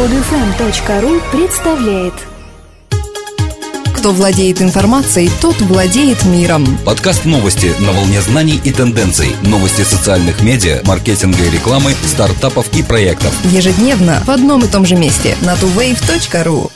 Подфм.ру представляет Кто владеет информацией, тот владеет миром. Подкаст новости на волне знаний и тенденций. Новости социальных медиа, маркетинга и рекламы, стартапов и проектов. Ежедневно в одном и том же месте на tuwave.ru.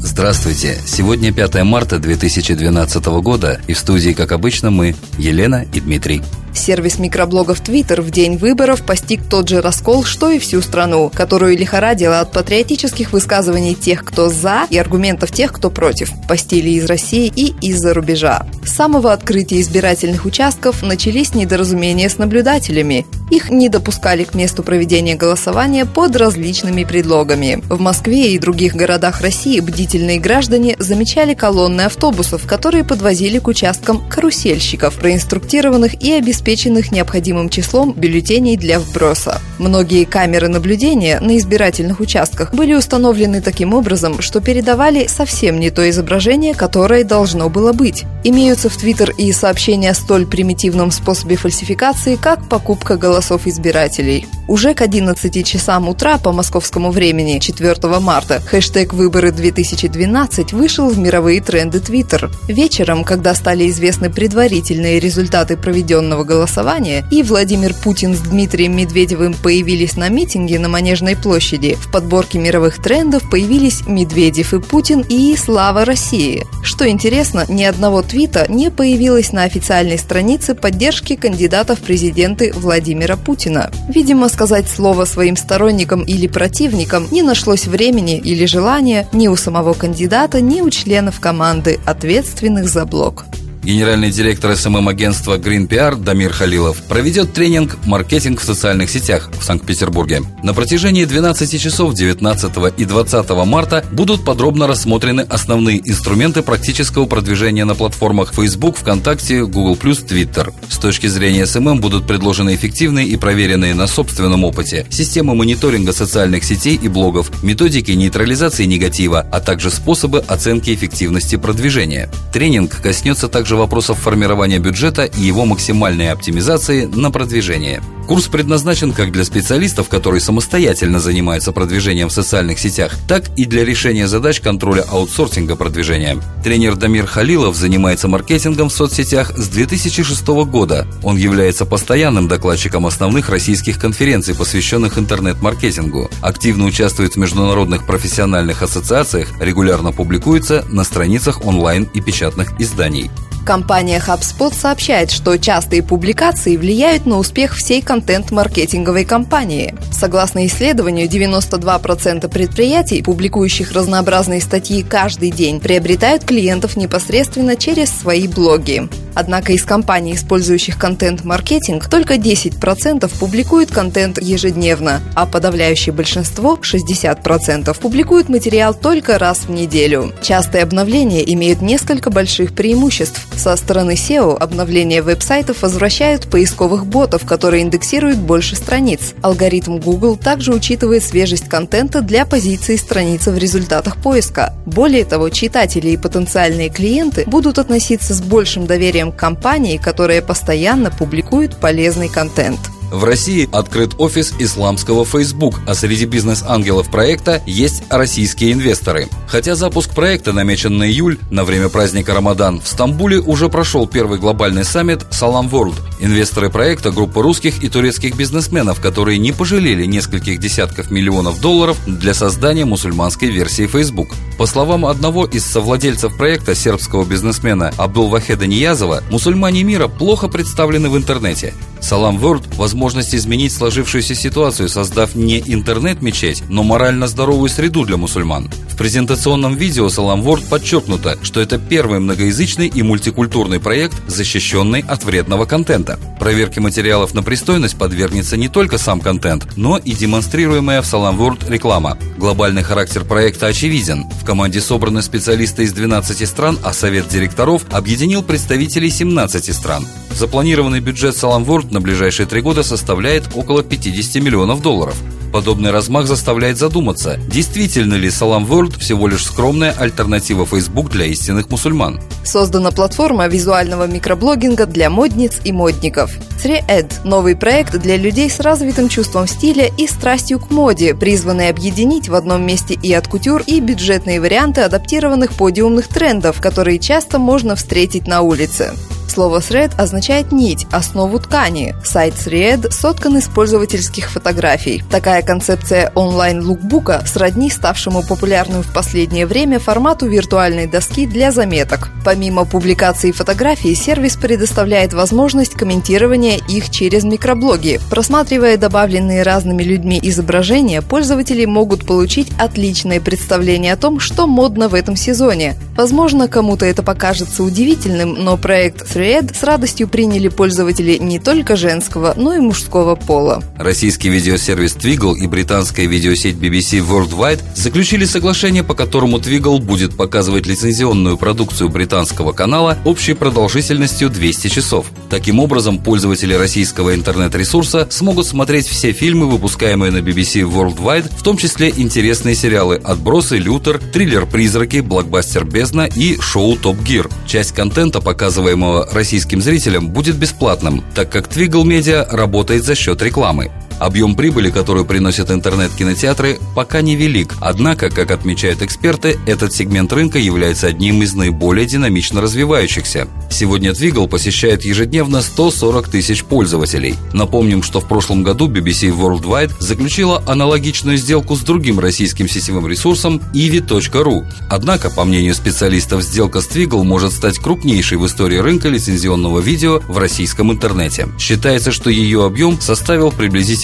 Здравствуйте! Сегодня 5 марта 2012 года и в студии, как обычно, мы, Елена и Дмитрий. Сервис микроблогов Twitter в день выборов постиг тот же раскол, что и всю страну, которую лихорадило от патриотических высказываний тех, кто за, и аргументов тех, кто против. Постили из России и из-за рубежа. С самого открытия избирательных участков начались недоразумения с наблюдателями. Их не допускали к месту проведения голосования под различными предлогами. В Москве и других городах России бдительные граждане замечали колонны автобусов, которые подвозили к участкам карусельщиков, проинструктированных и обеспеченных обеспеченных необходимым числом бюллетеней для вброса. Многие камеры наблюдения на избирательных участках были установлены таким образом, что передавали совсем не то изображение, которое должно было быть. Имеются в Твиттер и сообщения о столь примитивном способе фальсификации, как покупка голосов избирателей. Уже к 11 часам утра по московскому времени 4 марта хэштег «Выборы 2012» вышел в мировые тренды Твиттер. Вечером, когда стали известны предварительные результаты проведенного голосования и Владимир Путин с Дмитрием Медведевым появились на митинге на Манежной площади, в подборке мировых трендов появились Медведев и Путин и Слава России. Что интересно, ни одного твита не появилось на официальной странице поддержки кандидата в президенты Владимира Путина. Видимо, сказать слово своим сторонникам или противникам не нашлось времени или желания ни у самого кандидата, ни у членов команды, ответственных за блок. Генеральный директор SMM-агентства Green PR Дамир Халилов проведет тренинг «Маркетинг в социальных сетях» в Санкт-Петербурге. На протяжении 12 часов 19 и 20 марта будут подробно рассмотрены основные инструменты практического продвижения на платформах Facebook, ВКонтакте, Google+, Twitter. С точки зрения SMM будут предложены эффективные и проверенные на собственном опыте системы мониторинга социальных сетей и блогов, методики нейтрализации негатива, а также способы оценки эффективности продвижения. Тренинг коснется также также вопросов формирования бюджета и его максимальной оптимизации на продвижение. Курс предназначен как для специалистов, которые самостоятельно занимаются продвижением в социальных сетях, так и для решения задач контроля аутсорсинга продвижения. Тренер Дамир Халилов занимается маркетингом в соцсетях с 2006 года. Он является постоянным докладчиком основных российских конференций, посвященных интернет-маркетингу. Активно участвует в международных профессиональных ассоциациях, регулярно публикуется на страницах онлайн и печатных изданий. Компания HubSpot сообщает, что частые публикации влияют на успех всей контент-маркетинговой кампании. Согласно исследованию, 92% предприятий, публикующих разнообразные статьи каждый день, приобретают клиентов непосредственно через свои блоги. Однако из компаний, использующих контент-маркетинг, только 10% публикуют контент ежедневно, а подавляющее большинство, 60%, публикуют материал только раз в неделю. Частые обновления имеют несколько больших преимуществ. Со стороны SEO обновления веб-сайтов возвращают поисковых ботов, которые индексируют больше страниц. Алгоритм Google также учитывает свежесть контента для позиции страницы в результатах поиска. Более того, читатели и потенциальные клиенты будут относиться с большим доверием компании, которая постоянно публикует полезный контент. В России открыт офис исламского Facebook, а среди бизнес-ангелов проекта есть российские инвесторы. Хотя запуск проекта намечен на июль, на время праздника Рамадан, в Стамбуле уже прошел первый глобальный саммит Salam World. Инвесторы проекта – группа русских и турецких бизнесменов, которые не пожалели нескольких десятков миллионов долларов для создания мусульманской версии Facebook. По словам одного из совладельцев проекта, сербского бизнесмена Абдул-Вахеда Ниязова, мусульмане мира плохо представлены в интернете. Salam World – возможность изменить сложившуюся ситуацию, создав не интернет-мечеть, но морально здоровую среду для мусульман. В презентационном видео Salam World подчеркнуто, что это первый многоязычный и мультикультурный проект, защищенный от вредного контента. Проверке материалов на пристойность подвергнется не только сам контент, но и демонстрируемая в Salam World реклама. Глобальный характер проекта очевиден. В команде собраны специалисты из 12 стран, а совет директоров объединил представителей 17 стран. Запланированный бюджет Salam World на ближайшие три года составляет около 50 миллионов долларов. Подобный размах заставляет задуматься, действительно ли Salam World всего лишь скромная альтернатива Facebook для истинных мусульман. Создана платформа визуального микроблогинга для модниц и модников. Thread – новый проект для людей с развитым чувством стиля и страстью к моде, призванный объединить в одном месте и от кутюр, и бюджетные варианты адаптированных подиумных трендов, которые часто можно встретить на улице. Слово thread означает нить, основу ткани. Сайт thread соткан из пользовательских фотографий. Такая концепция онлайн-лукбука сродни ставшему популярным в последнее время формату виртуальной доски для заметок. Помимо публикации фотографий, сервис предоставляет возможность комментирования их через микроблоги. Просматривая добавленные разными людьми изображения, пользователи могут получить отличное представление о том, что модно в этом сезоне. Возможно, кому-то это покажется удивительным, но проект Thread с радостью приняли пользователи не только женского, но и мужского пола. Российский видеосервис Twiggle и британская видеосеть BBC Worldwide заключили соглашение, по которому Twiggle будет показывать лицензионную продукцию британского канала общей продолжительностью 200 часов. Таким образом, пользователи российского интернет-ресурса смогут смотреть все фильмы, выпускаемые на BBC Worldwide, в том числе интересные сериалы «Отбросы», «Лютер», «Триллер «Призраки», «Блокбастер Бездна» и шоу «Топ Гир». Часть контента, показываемого российским зрителям, будет бесплатным, так как Twiggle Media работает за счет рекламы. Объем прибыли, которую приносят интернет-кинотеатры, пока не велик. Однако, как отмечают эксперты, этот сегмент рынка является одним из наиболее динамично развивающихся. Сегодня Twiggle посещает ежедневно 140 тысяч пользователей. Напомним, что в прошлом году BBC Worldwide заключила аналогичную сделку с другим российским сетевым ресурсом ivi.ru. Однако, по мнению специалистов, сделка с Twiggle может стать крупнейшей в истории рынка лицензионного видео в российском интернете. Считается, что ее объем составил приблизительно